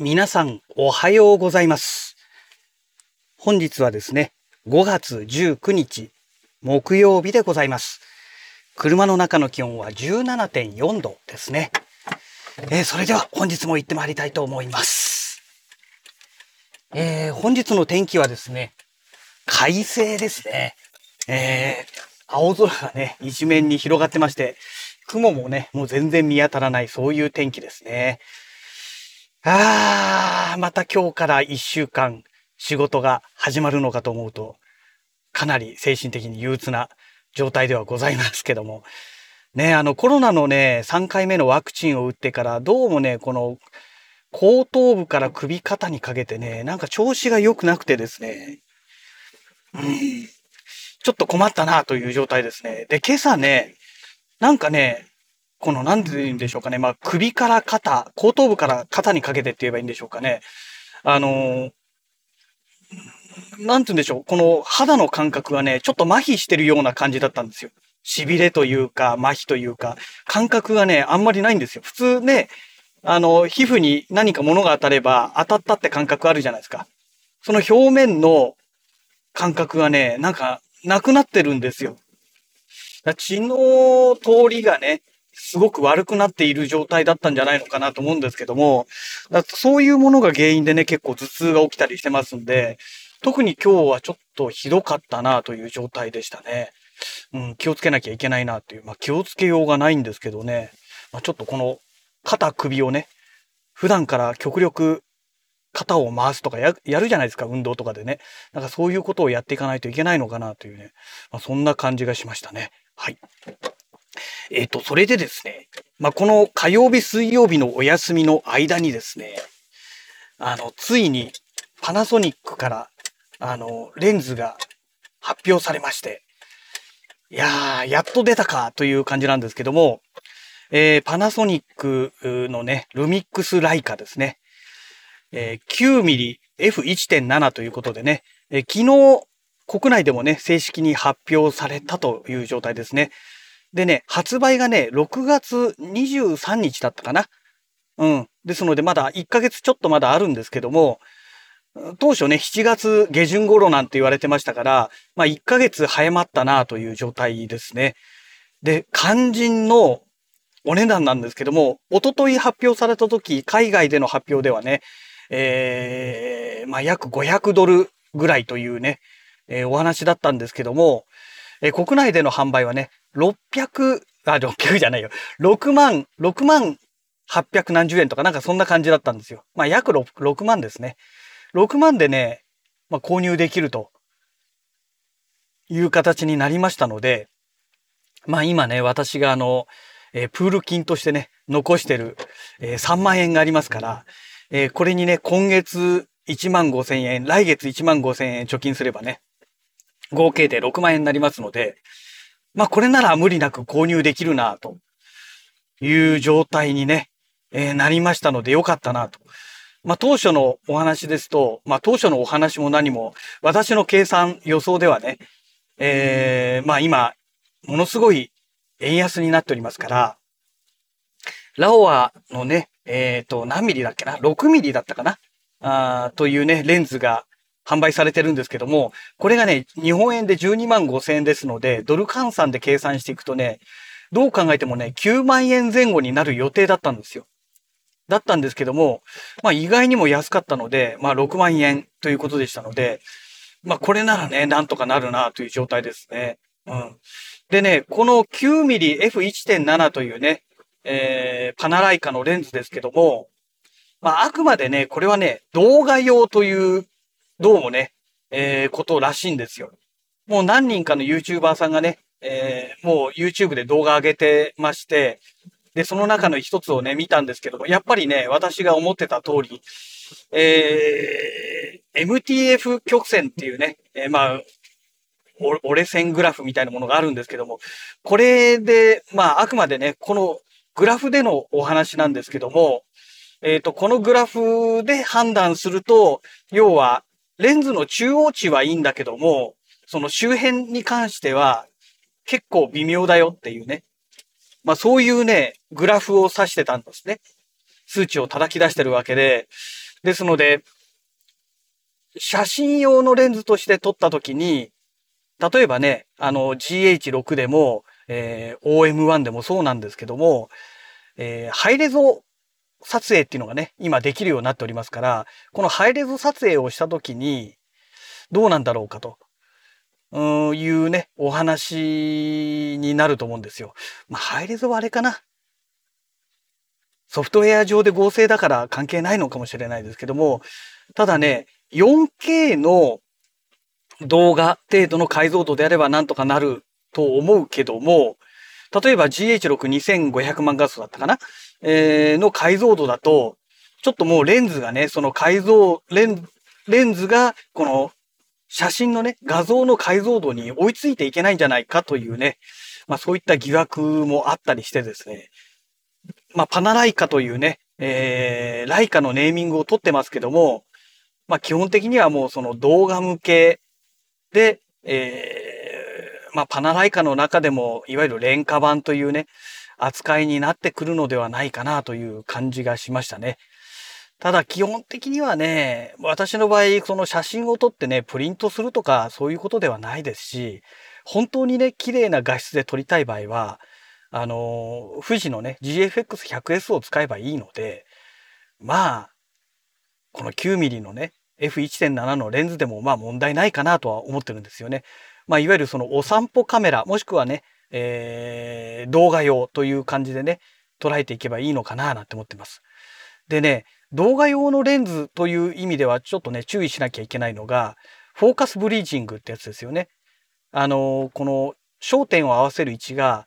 皆さんおはようございます。本日はですね、5月19日木曜日でございます。車の中の気温は17.4度ですね。えーそれでは本日も行ってまいりたいと思います。えー本日の天気はですね、快晴ですね。えー青空がね、一面に広がってまして、雲もね、もう全然見当たらない、そういう天気ですね。あー、また今日から一週間仕事が始まるのかと思うと、かなり精神的に憂鬱な状態ではございますけども。ね、あのコロナのね、3回目のワクチンを打ってから、どうもね、この後頭部から首肩にかけてね、なんか調子が良くなくてですね、うんちょっと困ったなという状態ですね。で、今朝ね、なんかね、この、なんて言うんでしょうかね。まあ、首から肩、後頭部から肩にかけてって言えばいいんでしょうかね。あのーなんて言うんでしょう。この肌の感覚がね、ちょっと麻痺してるような感じだったんですよ。痺れというか、麻痺というか、感覚がね、あんまりないんですよ。普通ね、あの、皮膚に何か物が当たれば、当たったって感覚あるじゃないですか。その表面の感覚がね、なんか、なくなってるんですよ。血の通りがね、すごく悪くなっている状態だったんじゃないのかなと思うんですけども、だそういうものが原因でね、結構頭痛が起きたりしてますんで、特に今日はちょっとひどかったなという状態でしたね。うん、気をつけなきゃいけないなという、まあ気をつけようがないんですけどね、まあ、ちょっとこの肩首をね、普段から極力肩を回すとかややるじゃないですか、運動とかでね。なんかそういうことをやっていかないといけないのかなというね、まあ、そんな感じがしましたね。はい。えっ、と、それでですね、まあ、この火曜日、水曜日のお休みの間にですね、あの、ついにパナソニックから、あの、レンズが発表されまして、いやー、やっと出たかという感じなんですけども、えーパナソニックのね、ルミックスライカですね。えー 9mm F1.7 ということでね、えー昨日国内でもね、正式に発表されたという状態ですね。でね、発売がね、6月23日だったかな。うん。ですので、まだ1ヶ月ちょっとまだあるんですけども、当初ね、7月下旬頃なんて言われてましたから、まあ1ヶ月早まったなという状態ですね。で、肝心のお値段なんですけども、一昨日発表された時、海外での発表ではね、えー、まあ約500ドルぐらいというね、えーお話だったんですけども、え国内での販売はね、600、あ、600じゃないよ。6万、6万800何十円とかなんかそんな感じだったんですよ。まあ約 6, 6万ですね。6万でね、まあ購入できるという形になりましたので、まあ今ね、私があの、えープール金としてね、残してる、えー3万円がありますから、えーこれにね、今月1万5千円、来月1万5千円貯金すればね、合計で6万円になりますので、まあこれなら無理なく購入できるな、という状態にね、えーなりましたのでよかったな、と。まあ当初のお話ですと、まあ当初のお話も何も、私の計算予想ではね、えーまあ今、ものすごい円安になっておりますから、ラオアのね、えっ、と、何ミリだっけな ?6 ミリだったかな？あというね、レンズが販売されてるんですけども、これがね、日本円で12万5千円ですので、ドル換算で計算していくとね、どう考えてもね、9万円前後になる予定だったんですよ。だったんですけども、まあ意外にも安かったので、まあ6万円ということでしたので、まあこれならね、なんとかなるなという状態ですね。うん。でね、この 9mmF1.7 というね、えー、パナライカのレンズですけども、まあ、あくまでね、これはね、動画用という、どうもね、えー、ことらしいんですよ。もう何人かの YouTuber さんがね、えー、もう YouTube で動画上げてまして、で、その中の一つをね、見たんですけども、やっぱりね、私が思ってた通り、えー、MTF 曲線っていうね、えーまあ、折れ線グラフみたいなものがあるんですけども、これで、まあ、あくまでね、このグラフでのお話なんですけども、えっ、と、このグラフで判断すると、要は、レンズの中央値はいいんだけども、その周辺に関しては、結構微妙だよっていうね。まあそういうね、グラフを指してたんですね。数値を叩き出してるわけで、ですので、写真用のレンズとして撮った時に、例えばね、あの GH6 でも、えー、OM1 でもそうなんですけども、えー、ハイレゾ撮影っていうのがね、今できるようになっておりますから、このハイレゾ撮影をした時に、どうなんだろうかと。うん、いうね、お話になると思うんですよ。まあ、ハイレゾはあれかな。ソフトウェア上で合成だから関係ないのかもしれないですけども、ただね、4K の動画程度の解像度であればなんとかなると思うけども、例えば GH62500 万画素だったかな？えー、の解像度だと、ちょっともうレンズがね、その解像、レンレンズがこの写真のね、画像の解像度に追いついていけないんじゃないかというね、まあそういった疑惑もあったりしてですね、まあパナライカというね、えー、ライカのネーミングを取ってますけども、まあ基本的にはもうその動画向けで、えー、まあパナライカの中でもいわゆる廉価版というね、扱いになってくるのではないかなという感じがしましたね。ただ基本的にはね、私の場合、その写真を撮ってね、プリントするとかそういうことではないですし、本当にね、綺麗な画質で撮りたい場合は、あの、富士のね、GFX100S を使えばいいので、まあ、この 9mm のね、F1.7 のレンズでもまあ問題ないかなとは思ってるんですよね。まあ、いわゆるそのお散歩カメラ、もしくはね、えー、動画用という感じでね、捉えていけばいいのかななんて思ってます。でね、動画用のレンズという意味ではちょっとね、注意しなきゃいけないのが、フォーカスブリージングってやつですよね。あの、この焦点を合わせる位置が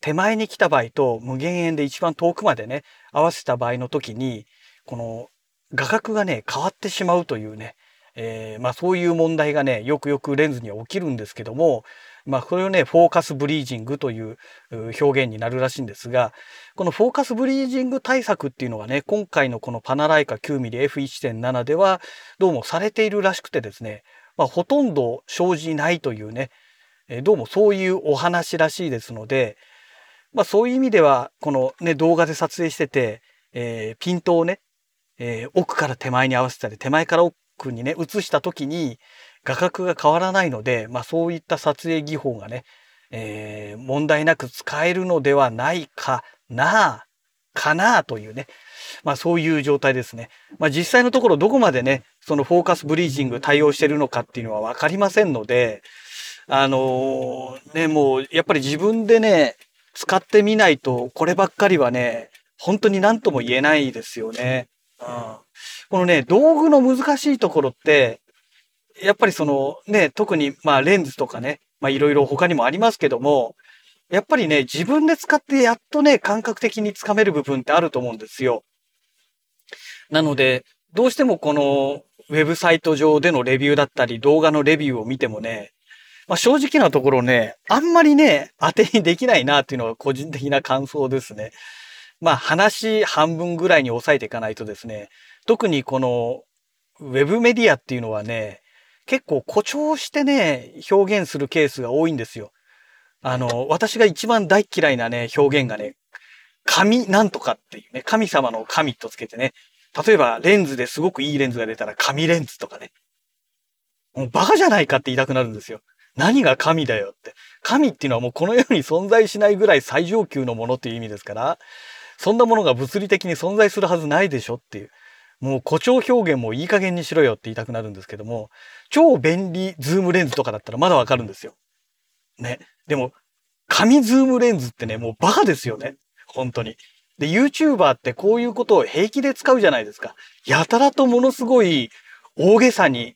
手前に来た場合と無限遠で一番遠くまでね、合わせた場合の時に、この画角がね、変わってしまうというね、えー、まあそういう問題がね、よくよくレンズには起きるんですけども、まあこれをね、フォーカスブリージングという表現になるらしいんですが、このフォーカスブリージング対策っていうのがね、今回のこのパナライカ 9mmF1.7 ではどうもされているらしくてですね、まあほとんど生じないというね、どうもそういうお話らしいですので、まあそういう意味では、このね、動画で撮影してて、えー、ピントをね、えー、奥から手前に合わせたり、手前から奥にね、映した時に、画角が変わらないので、まあそういった撮影技法がね、えー、問題なく使えるのではないかな、かなというね、まあそういう状態ですね。まあ実際のところどこまでね、そのフォーカスブリージング対応してるのかっていうのはわかりませんので、あのー、ね、もうやっぱり自分でね、使ってみないとこればっかりはね、本当に何とも言えないですよね。うん、このね、道具の難しいところって、やっぱりそのね、特にまあレンズとかね、まあいろいろ他にもありますけども、やっぱりね、自分で使ってやっとね、感覚的につかめる部分ってあると思うんですよ。なので、どうしてもこのウェブサイト上でのレビューだったり動画のレビューを見てもね、まあ、正直なところね、あんまりね、当てにできないなっていうのが個人的な感想ですね。まあ話半分ぐらいに抑えていかないとですね、特にこのウェブメディアっていうのはね、結構誇張してね、表現するケースが多いんですよ。あの、私が一番大嫌いなね、表現がね、神なんとかっていうね、神様の神とつけてね、例えばレンズですごくいいレンズが出たら神レンズとかね。もうバカじゃないかって言いたくなるんですよ。何が神だよって。神っていうのはもうこの世に存在しないぐらい最上級のものっていう意味ですから、そんなものが物理的に存在するはずないでしょっていう。もう誇張表現もいい加減にしろよって言いたくなるんですけども、超便利ズームレンズとかだったらまだわかるんですよ。ね。でも、神ズームレンズってね、もうバカですよね。本当に。で、YouTuber ってこういうことを平気で使うじゃないですか。やたらとものすごい大げさに、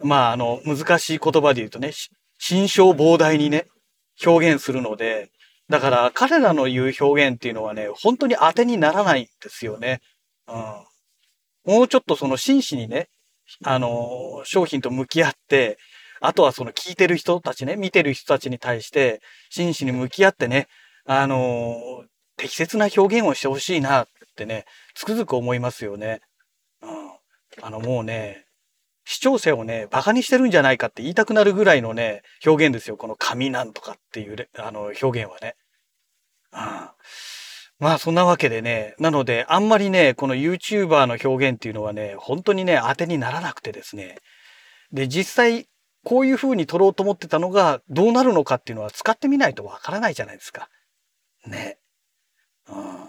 まあ、あの、難しい言葉で言うとね、心象膨大にね、表現するので、だから彼らの言う表現っていうのはね、本当に当てにならないんですよね。うん。もうちょっとその真摯にね、あの、商品と向き合って、あとはその聞いてる人たちね、見てる人たちに対して真摯に向き合ってね、あの、適切な表現をしてほしいなってね、つくづく思いますよね。うん。あのもうね、視聴者をね、馬鹿にしてるんじゃないかって言いたくなるぐらいのね、表現ですよ。この紙なんとかっていう、あの、表現はね。まあそんなわけでね、なのであんまりね、この YouTuber の表現っていうのはね、本当にね、当てにならなくてですね。で、実際こういう風に撮ろうと思ってたのがどうなるのかっていうのは使ってみないとわからないじゃないですか。ね。うん。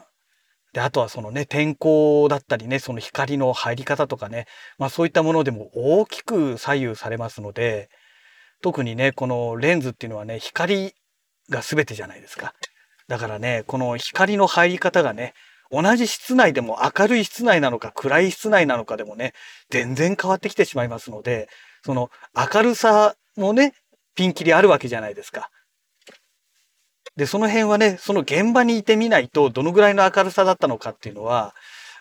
で、あとはそのね、天候だったりね、その光の入り方とかね、まあそういったものでも大きく左右されますので、特にね、このレンズっていうのはね、光が全てじゃないですか。だからね、この光の入り方がね、同じ室内でも明るい室内なのか暗い室内なのかでもね、全然変わってきてしまいますので、その明るさもね、ピンキリあるわけじゃないですか。で、その辺はね、その現場にいてみないと、どのぐらいの明るさだったのかっていうのは、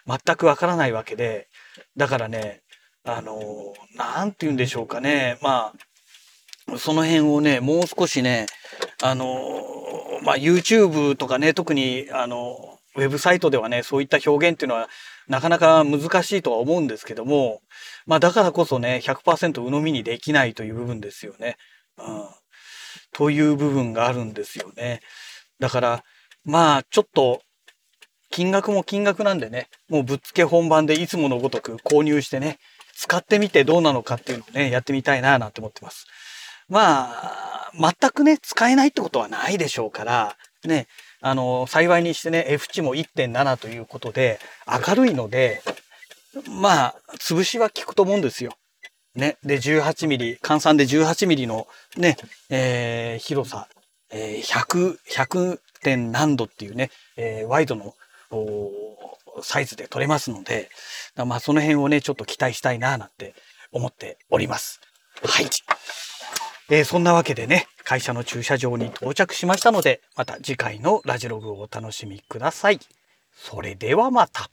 全くわからないわけで、だからね、あの、なんて言うんでしょうかね。まあ、その辺をね、もう少しね、あの、まあ、YouTube とかね、特に、あの、ウェブサイトではね、そういった表現っていうのは、なかなか難しいとは思うんですけども、まあ、だからこそね、100%鵜呑みにできないという部分ですよね。うん。という部分があるんですよね。だから、まあ、ちょっと、金額も金額なんでね、もうぶっつけ本番でいつものごとく購入してね、使ってみてどうなのかっていうのをね、やってみたいななんて思ってます。まあ、全くね、使えないってことはないでしょうから、ね、あの、幸いにしてね、F 値も1.7ということで、明るいので、まあ、潰しは効くと思うんですよ。ね。で、18ミリ、換算で18ミリのね、えー、広さ、えー、100、100点何度っていうね、えー、ワイドのサイズで撮れますので、まあその辺をね、ちょっと期待したいななんて思っております。はい。えー、そんなわけでね、会社の駐車場に到着しましたので、また次回のラジログをお楽しみください。それではまた。